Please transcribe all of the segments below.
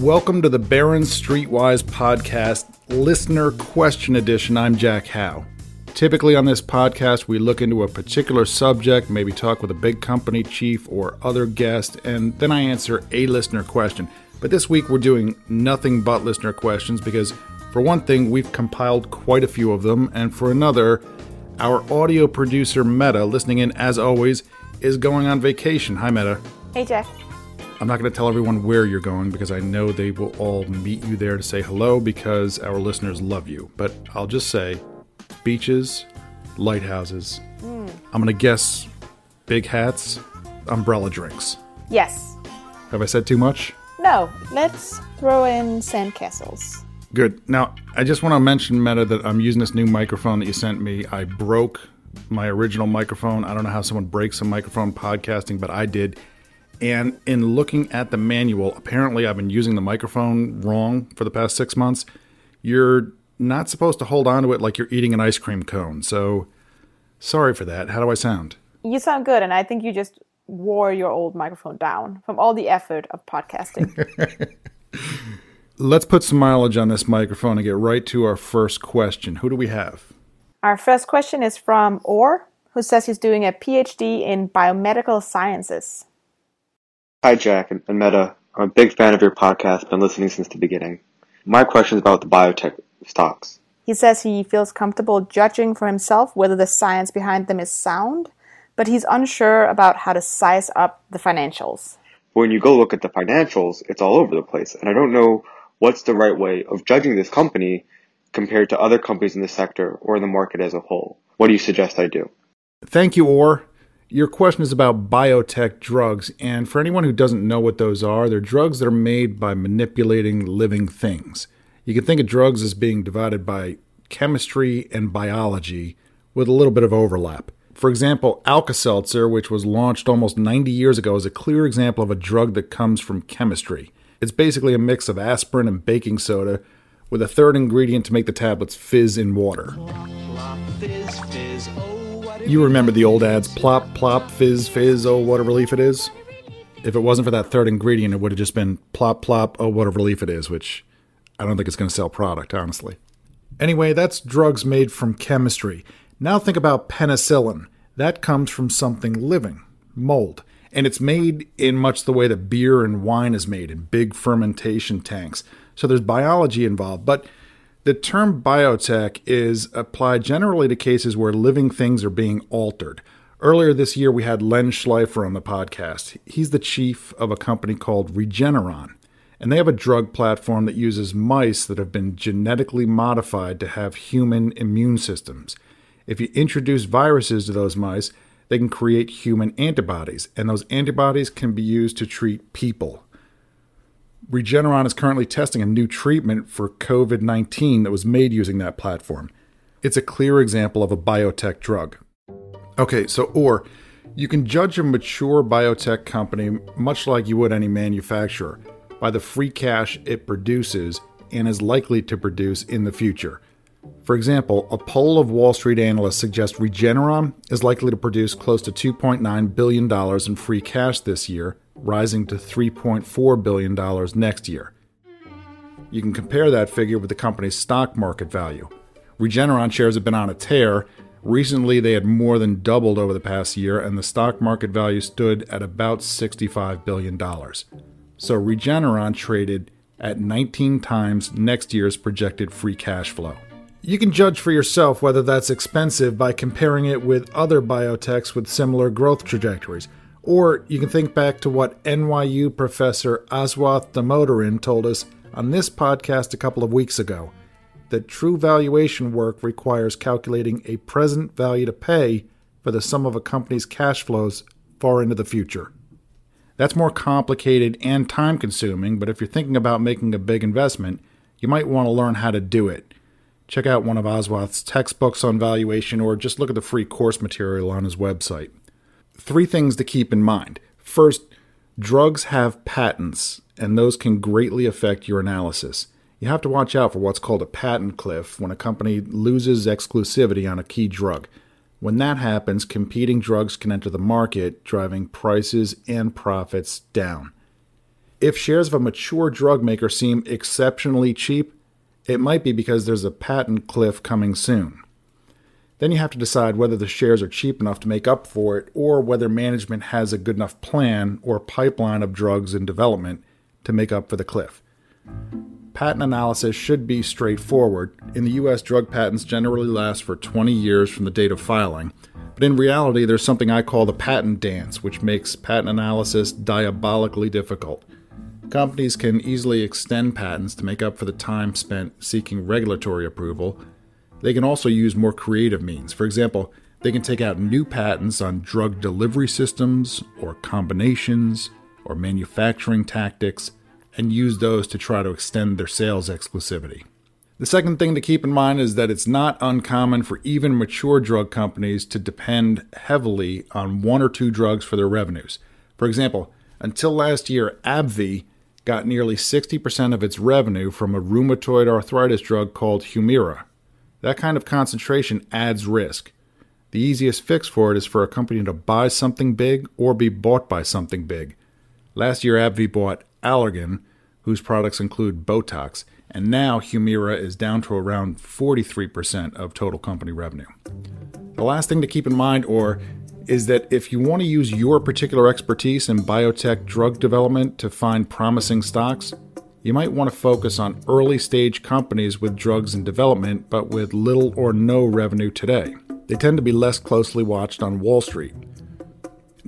Welcome to the Barron's Streetwise Podcast, Listener Question Edition. I'm Jack Hough. Typically, on this podcast, we look into a particular subject, maybe talk with a big company chief or other guest, and then I answer a listener question. But this week, we're doing nothing but listener questions because, for one thing, we've compiled quite a few of them, and for another, our audio producer, Meta, listening in as always, is going on vacation. Hi, Meta. Hey, Jack. I'm not going to tell everyone where you're going because I know they will all meet you there to say hello because our listeners love you. But I'll just say beaches, lighthouses. Mm. I'm going to guess big hats, umbrella drinks. Yes. Have I said too much? No, let's throw in sandcastles. Good. Now, I just want to mention, Meta, that I'm using this new microphone that you sent me. I broke my original microphone. I don't know how someone breaks a microphone podcasting, but I did and in looking at the manual, apparently I've been using the microphone wrong for the past six months. You're not supposed to hold on to it like you're eating an ice cream cone. So sorry for that. How do I sound? You sound good, and I think you just wore your old microphone down from all the effort of podcasting. Let's put some mileage on this microphone and get right to our first question. Who do we have? Our first question is from Orr, who says he's doing a PhD in biomedical sciences. Hi, Jack and Meta. I'm a big fan of your podcast, been listening since the beginning. My question is about the biotech stocks. He says he feels comfortable judging for himself whether the science behind them is sound, but he's unsure about how to size up the financials. When you go look at the financials, it's all over the place, and I don't know what's the right way of judging this company compared to other companies in the sector or in the market as a whole. What do you suggest I do? Thank you, Orr. Your question is about biotech drugs, and for anyone who doesn't know what those are, they're drugs that are made by manipulating living things. You can think of drugs as being divided by chemistry and biology with a little bit of overlap. For example, Alka Seltzer, which was launched almost 90 years ago, is a clear example of a drug that comes from chemistry. It's basically a mix of aspirin and baking soda with a third ingredient to make the tablets fizz in water. You remember the old ads plop, plop, fizz, fizz, oh, what a relief it is? If it wasn't for that third ingredient, it would have just been plop, plop, oh, what a relief it is, which I don't think it's going to sell product, honestly. Anyway, that's drugs made from chemistry. Now think about penicillin. That comes from something living, mold. And it's made in much the way that beer and wine is made in big fermentation tanks. So there's biology involved. But the term biotech is applied generally to cases where living things are being altered. Earlier this year, we had Len Schleifer on the podcast. He's the chief of a company called Regeneron, and they have a drug platform that uses mice that have been genetically modified to have human immune systems. If you introduce viruses to those mice, they can create human antibodies, and those antibodies can be used to treat people. Regeneron is currently testing a new treatment for COVID 19 that was made using that platform. It's a clear example of a biotech drug. Okay, so, or you can judge a mature biotech company much like you would any manufacturer by the free cash it produces and is likely to produce in the future. For example, a poll of Wall Street analysts suggests Regeneron is likely to produce close to $2.9 billion in free cash this year, rising to $3.4 billion next year. You can compare that figure with the company's stock market value. Regeneron shares have been on a tear. Recently, they had more than doubled over the past year, and the stock market value stood at about $65 billion. So Regeneron traded at 19 times next year's projected free cash flow. You can judge for yourself whether that's expensive by comparing it with other biotechs with similar growth trajectories. Or you can think back to what NYU professor Aswath Damodaran told us on this podcast a couple of weeks ago that true valuation work requires calculating a present value to pay for the sum of a company's cash flows far into the future. That's more complicated and time consuming, but if you're thinking about making a big investment, you might want to learn how to do it. Check out one of Aswath's textbooks on valuation or just look at the free course material on his website three things to keep in mind. First, drugs have patents, and those can greatly affect your analysis. You have to watch out for what's called a patent cliff when a company loses exclusivity on a key drug. When that happens, competing drugs can enter the market, driving prices and profits down. If shares of a mature drug maker seem exceptionally cheap, it might be because there's a patent cliff coming soon. Then you have to decide whether the shares are cheap enough to make up for it or whether management has a good enough plan or pipeline of drugs in development to make up for the cliff. Patent analysis should be straightforward. In the US, drug patents generally last for 20 years from the date of filing, but in reality, there's something I call the patent dance, which makes patent analysis diabolically difficult. Companies can easily extend patents to make up for the time spent seeking regulatory approval. They can also use more creative means. For example, they can take out new patents on drug delivery systems, or combinations, or manufacturing tactics, and use those to try to extend their sales exclusivity. The second thing to keep in mind is that it's not uncommon for even mature drug companies to depend heavily on one or two drugs for their revenues. For example, until last year, AbbVie got nearly 60% of its revenue from a rheumatoid arthritis drug called Humira. That kind of concentration adds risk. The easiest fix for it is for a company to buy something big or be bought by something big. Last year, AbbVie bought Allergan, whose products include Botox, and now Humira is down to around 43% of total company revenue. The last thing to keep in mind, or is that if you want to use your particular expertise in biotech drug development to find promising stocks, you might want to focus on early stage companies with drugs in development but with little or no revenue today. They tend to be less closely watched on Wall Street.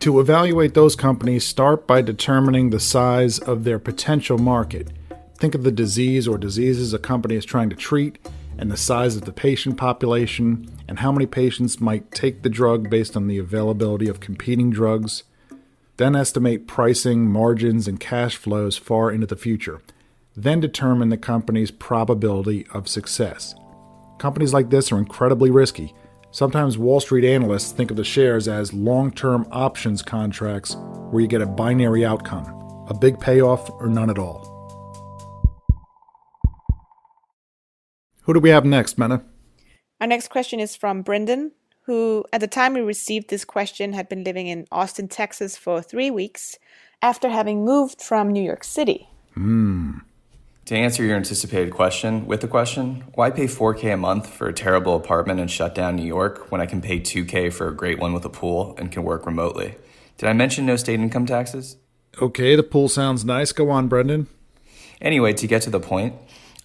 To evaluate those companies, start by determining the size of their potential market. Think of the disease or diseases a company is trying to treat and the size of the patient population, and how many patients might take the drug based on the availability of competing drugs. Then estimate pricing, margins, and cash flows far into the future. Then determine the company's probability of success. Companies like this are incredibly risky. Sometimes Wall Street analysts think of the shares as long term options contracts where you get a binary outcome a big payoff or none at all. Who do we have next, Meta? Our next question is from Brendan, who, at the time we received this question, had been living in Austin, Texas for three weeks after having moved from New York City. Hmm. To answer your anticipated question with the question, why pay 4K a month for a terrible apartment in shutdown New York when I can pay 2K for a great one with a pool and can work remotely? Did I mention no state income taxes? Okay, the pool sounds nice. Go on, Brendan. Anyway, to get to the point,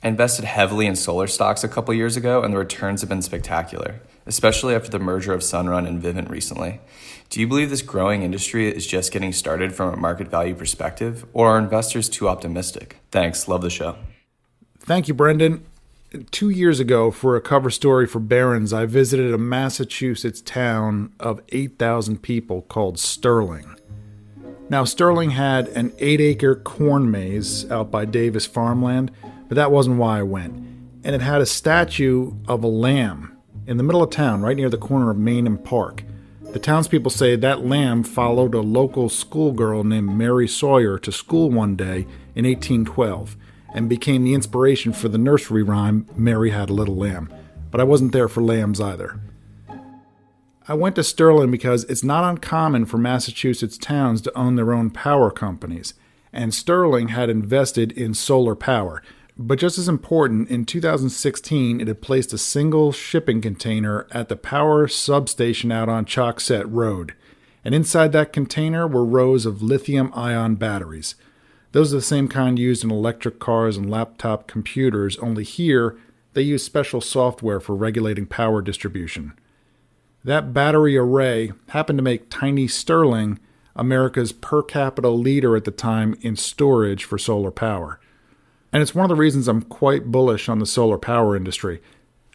I invested heavily in solar stocks a couple years ago, and the returns have been spectacular, especially after the merger of Sunrun and Vivint recently. Do you believe this growing industry is just getting started from a market value perspective, or are investors too optimistic? Thanks. Love the show. Thank you, Brendan. Two years ago, for a cover story for Barron's, I visited a Massachusetts town of 8,000 people called Sterling. Now, Sterling had an eight acre corn maze out by Davis farmland but that wasn't why I went. And it had a statue of a lamb in the middle of town, right near the corner of Main and Park. The townspeople say that lamb followed a local schoolgirl named Mary Sawyer to school one day in 1812 and became the inspiration for the nursery rhyme Mary Had a Little Lamb. But I wasn't there for lambs either. I went to Sterling because it's not uncommon for Massachusetts towns to own their own power companies, and Sterling had invested in solar power, but just as important, in 2016, it had placed a single shipping container at the power substation out on Chocksett Road. And inside that container were rows of lithium ion batteries. Those are the same kind used in electric cars and laptop computers, only here they use special software for regulating power distribution. That battery array happened to make Tiny Sterling America's per capita leader at the time in storage for solar power. And it's one of the reasons I'm quite bullish on the solar power industry.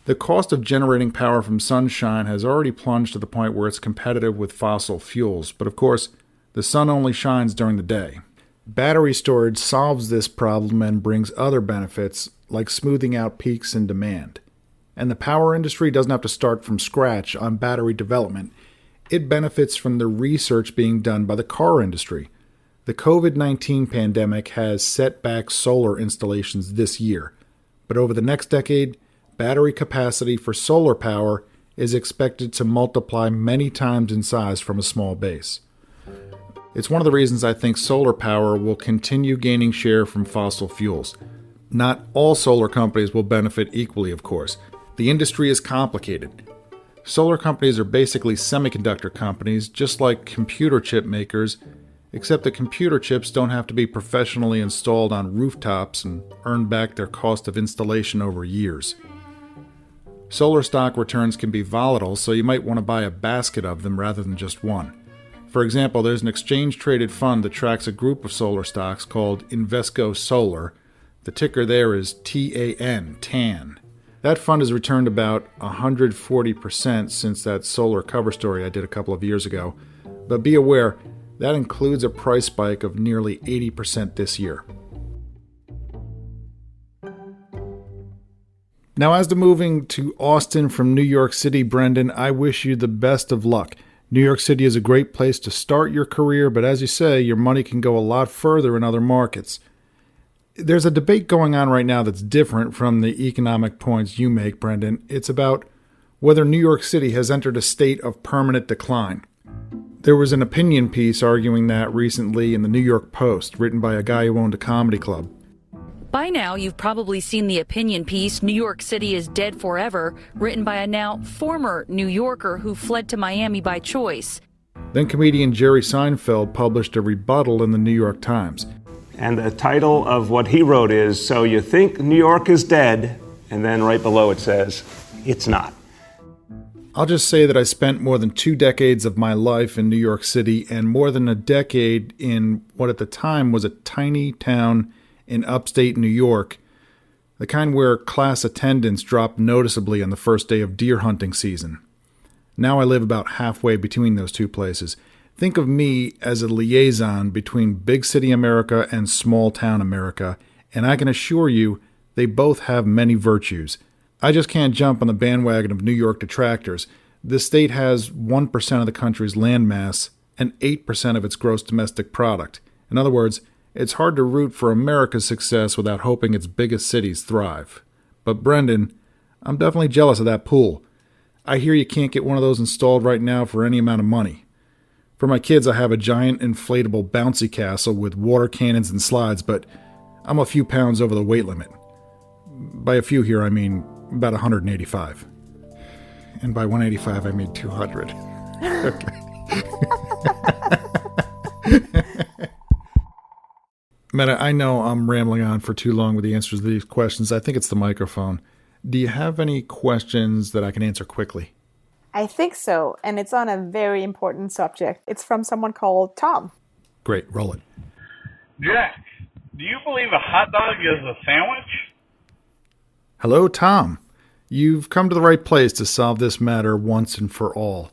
The cost of generating power from sunshine has already plunged to the point where it's competitive with fossil fuels, but of course, the sun only shines during the day. Battery storage solves this problem and brings other benefits, like smoothing out peaks in demand. And the power industry doesn't have to start from scratch on battery development. It benefits from the research being done by the car industry. The COVID 19 pandemic has set back solar installations this year, but over the next decade, battery capacity for solar power is expected to multiply many times in size from a small base. It's one of the reasons I think solar power will continue gaining share from fossil fuels. Not all solar companies will benefit equally, of course. The industry is complicated. Solar companies are basically semiconductor companies, just like computer chip makers, except that computer chips don't have to be professionally installed on rooftops and earn back their cost of installation over years. Solar stock returns can be volatile, so you might want to buy a basket of them rather than just one. For example, there's an exchange traded fund that tracks a group of solar stocks called Invesco Solar. The ticker there is TAN, TAN. That fund has returned about 140% since that solar cover story I did a couple of years ago. But be aware, that includes a price spike of nearly 80% this year. Now, as to moving to Austin from New York City, Brendan, I wish you the best of luck. New York City is a great place to start your career, but as you say, your money can go a lot further in other markets there's a debate going on right now that's different from the economic points you make, Brendan. It's about whether New York City has entered a state of permanent decline. There was an opinion piece arguing that recently in the New York Post, written by a guy who owned a comedy club. By now, you've probably seen the opinion piece, New York City is Dead Forever, written by a now former New Yorker who fled to Miami by choice. Then comedian Jerry Seinfeld published a rebuttal in the New York Times. And the title of what he wrote is So You Think New York is Dead? And then right below it says, It's Not. I'll just say that I spent more than two decades of my life in New York City and more than a decade in what at the time was a tiny town in upstate New York, the kind where class attendance dropped noticeably on the first day of deer hunting season. Now I live about halfway between those two places, Think of me as a liaison between big city America and small town America, and I can assure you they both have many virtues. I just can't jump on the bandwagon of New York detractors. This state has 1% of the country's landmass and 8% of its gross domestic product. In other words, it's hard to root for America's success without hoping its biggest cities thrive. But Brendan, I'm definitely jealous of that pool. I hear you can't get one of those installed right now for any amount of money. For my kids, I have a giant inflatable bouncy castle with water cannons and slides, but I'm a few pounds over the weight limit. By a few here, I mean about 185. And by 185, I made 200. Meta, I know I'm rambling on for too long with the answers to these questions. I think it's the microphone. Do you have any questions that I can answer quickly? I think so, and it's on a very important subject. It's from someone called Tom. Great, roll it. Jack, do you believe a hot dog is a sandwich? Hello, Tom. You've come to the right place to solve this matter once and for all.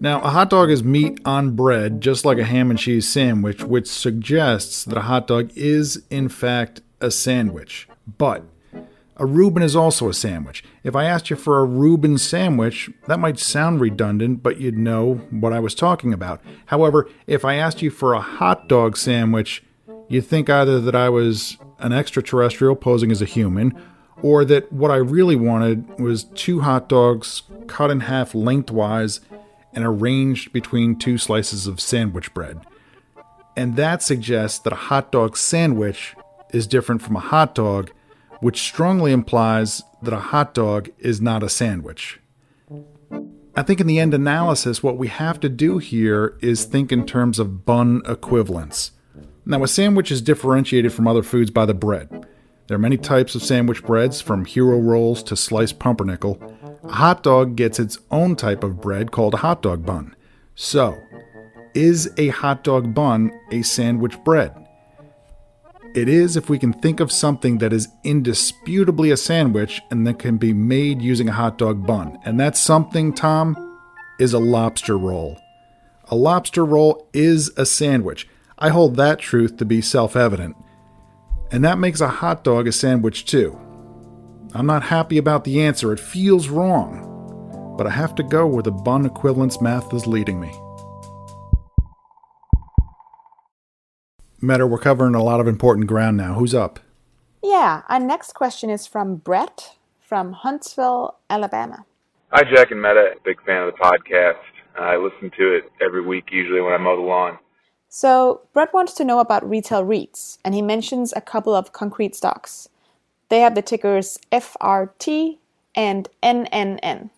Now, a hot dog is meat on bread, just like a ham and cheese sandwich, which suggests that a hot dog is, in fact, a sandwich. But a Reuben is also a sandwich. If I asked you for a Reuben sandwich, that might sound redundant, but you'd know what I was talking about. However, if I asked you for a hot dog sandwich, you'd think either that I was an extraterrestrial posing as a human, or that what I really wanted was two hot dogs cut in half lengthwise and arranged between two slices of sandwich bread. And that suggests that a hot dog sandwich is different from a hot dog which strongly implies that a hot dog is not a sandwich. I think in the end analysis, what we have to do here is think in terms of bun equivalents. Now, a sandwich is differentiated from other foods by the bread. There are many types of sandwich breads, from hero rolls to sliced pumpernickel. A hot dog gets its own type of bread called a hot dog bun. So, is a hot dog bun a sandwich bread? It is if we can think of something that is indisputably a sandwich and that can be made using a hot dog bun. And that something, Tom, is a lobster roll. A lobster roll is a sandwich. I hold that truth to be self evident. And that makes a hot dog a sandwich too. I'm not happy about the answer, it feels wrong. But I have to go where the bun equivalence math is leading me. Meta, we're covering a lot of important ground now. Who's up? Yeah, our next question is from Brett from Huntsville, Alabama. Hi, Jack and Meta. Big fan of the podcast. I listen to it every week, usually when I mow the lawn. So, Brett wants to know about retail REITs, and he mentions a couple of concrete stocks. They have the tickers FRT and NNN.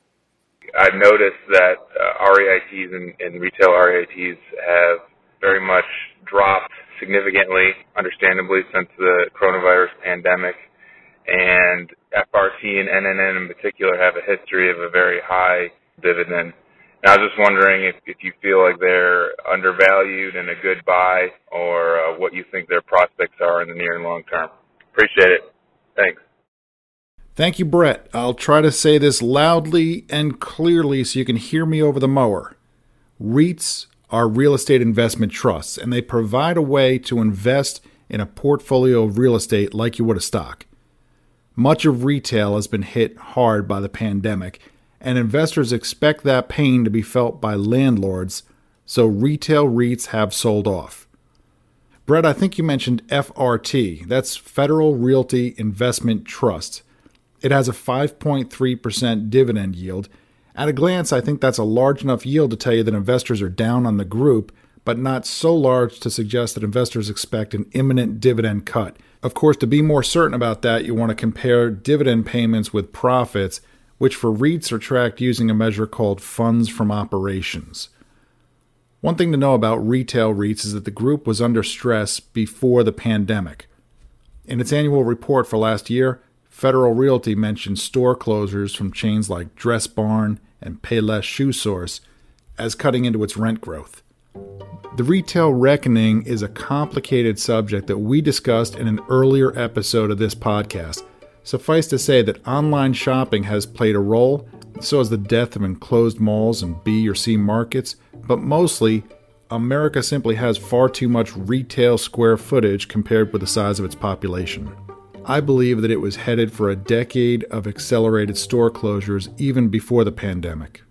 I've noticed that uh, REITs and, and retail REITs have very much dropped significantly, understandably, since the coronavirus pandemic. And FRT and NNN in particular have a history of a very high dividend. And I was just wondering if, if you feel like they're undervalued and a good buy, or uh, what you think their prospects are in the near and long term. Appreciate it. Thanks. Thank you, Brett. I'll try to say this loudly and clearly so you can hear me over the mower. REITs are real estate investment trusts, and they provide a way to invest in a portfolio of real estate like you would a stock. Much of retail has been hit hard by the pandemic, and investors expect that pain to be felt by landlords, so retail REITs have sold off. Brett, I think you mentioned FRT. That's Federal Realty Investment Trust. It has a 5.3% dividend yield. At a glance, I think that's a large enough yield to tell you that investors are down on the group, but not so large to suggest that investors expect an imminent dividend cut. Of course, to be more certain about that, you want to compare dividend payments with profits, which for REITs are tracked using a measure called funds from operations. One thing to know about retail REITs is that the group was under stress before the pandemic. In its annual report for last year, Federal Realty mentioned store closures from chains like Dress Barn and Payless Shoe Source as cutting into its rent growth. The retail reckoning is a complicated subject that we discussed in an earlier episode of this podcast. Suffice to say that online shopping has played a role, so has the death of enclosed malls and B or C markets, but mostly, America simply has far too much retail square footage compared with the size of its population. I believe that it was headed for a decade of accelerated store closures even before the pandemic.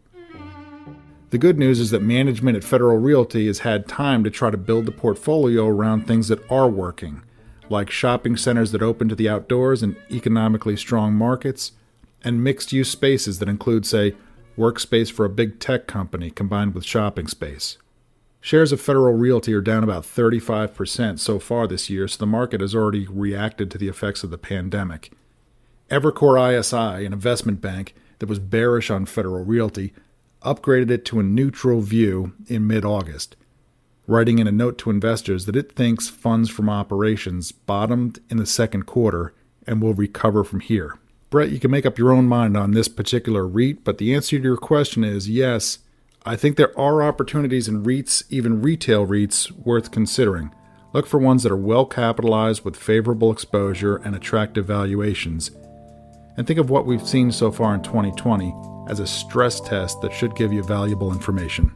The good news is that management at Federal Realty has had time to try to build the portfolio around things that are working, like shopping centers that open to the outdoors in economically strong markets, and mixed use spaces that include, say, workspace for a big tech company combined with shopping space. Shares of Federal Realty are down about 35% so far this year, so the market has already reacted to the effects of the pandemic. Evercore ISI, an investment bank that was bearish on Federal Realty, upgraded it to a neutral view in mid August, writing in a note to investors that it thinks funds from operations bottomed in the second quarter and will recover from here. Brett, you can make up your own mind on this particular REIT, but the answer to your question is yes, I think there are opportunities in REITs, even retail REITs, worth considering. Look for ones that are well capitalized with favorable exposure and attractive valuations. And think of what we've seen so far in 2020 as a stress test that should give you valuable information.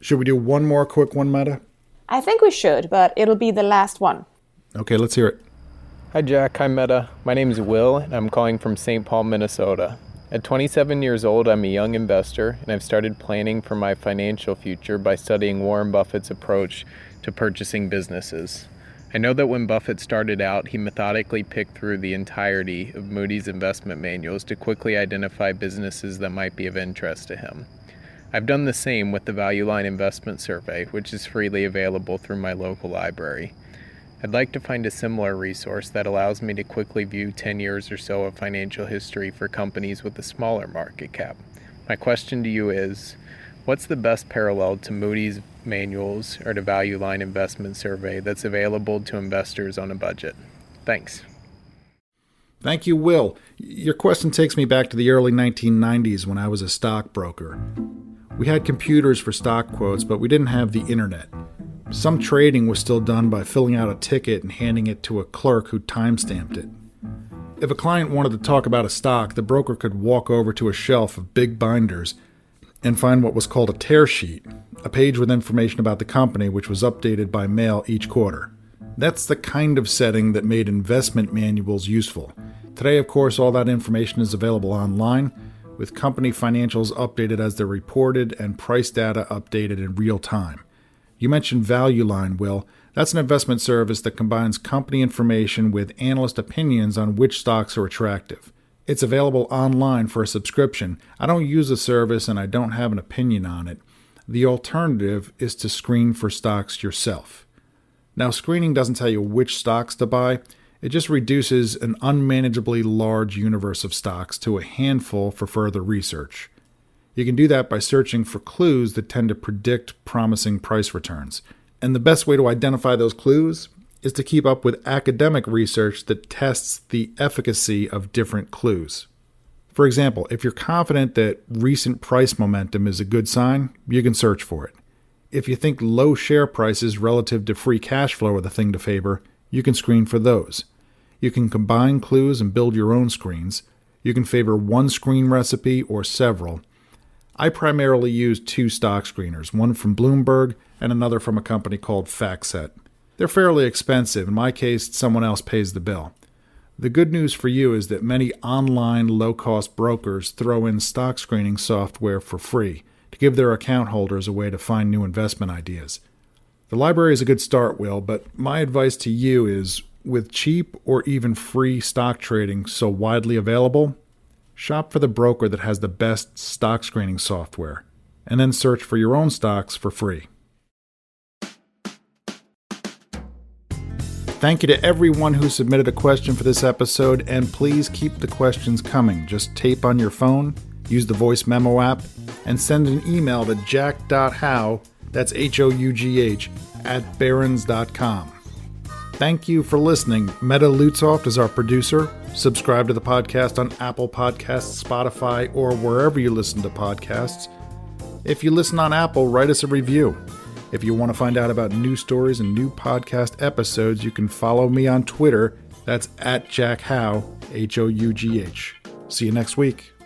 Should we do one more quick one, Meta? I think we should, but it'll be the last one. Okay, let's hear it. Hi, Jack. Hi, Meta. My name is Will, and I'm calling from St. Paul, Minnesota. At 27 years old, I'm a young investor, and I've started planning for my financial future by studying Warren Buffett's approach to purchasing businesses. I know that when Buffett started out, he methodically picked through the entirety of Moody's investment manuals to quickly identify businesses that might be of interest to him. I've done the same with the Value Line Investment Survey, which is freely available through my local library. I'd like to find a similar resource that allows me to quickly view 10 years or so of financial history for companies with a smaller market cap. My question to you is What's the best parallel to Moody's manuals or to Value Line Investment Survey that's available to investors on a budget? Thanks. Thank you, Will. Your question takes me back to the early 1990s when I was a stockbroker. We had computers for stock quotes, but we didn't have the internet. Some trading was still done by filling out a ticket and handing it to a clerk who timestamped it. If a client wanted to talk about a stock, the broker could walk over to a shelf of big binders and find what was called a tear sheet, a page with information about the company which was updated by mail each quarter. That's the kind of setting that made investment manuals useful. Today, of course, all that information is available online, with company financials updated as they're reported and price data updated in real time. You mentioned Value Line, Will. That's an investment service that combines company information with analyst opinions on which stocks are attractive. It's available online for a subscription. I don't use the service and I don't have an opinion on it. The alternative is to screen for stocks yourself. Now, screening doesn't tell you which stocks to buy, it just reduces an unmanageably large universe of stocks to a handful for further research. You can do that by searching for clues that tend to predict promising price returns. And the best way to identify those clues is to keep up with academic research that tests the efficacy of different clues. For example, if you're confident that recent price momentum is a good sign, you can search for it. If you think low share prices relative to free cash flow are the thing to favor, you can screen for those. You can combine clues and build your own screens. You can favor one screen recipe or several. I primarily use two stock screeners, one from Bloomberg and another from a company called FactSet. They're fairly expensive. In my case, someone else pays the bill. The good news for you is that many online low cost brokers throw in stock screening software for free to give their account holders a way to find new investment ideas. The library is a good start, Will, but my advice to you is with cheap or even free stock trading so widely available, shop for the broker that has the best stock screening software, and then search for your own stocks for free. Thank you to everyone who submitted a question for this episode, and please keep the questions coming. Just tape on your phone, use the voice memo app, and send an email to jack.hough that's H O U G H, at barrons.com. Thank you for listening. Meta Lutzoft is our producer. Subscribe to the podcast on Apple Podcasts, Spotify, or wherever you listen to podcasts. If you listen on Apple, write us a review. If you want to find out about new stories and new podcast episodes, you can follow me on Twitter. That's at Jack Hough, H O U G H. See you next week.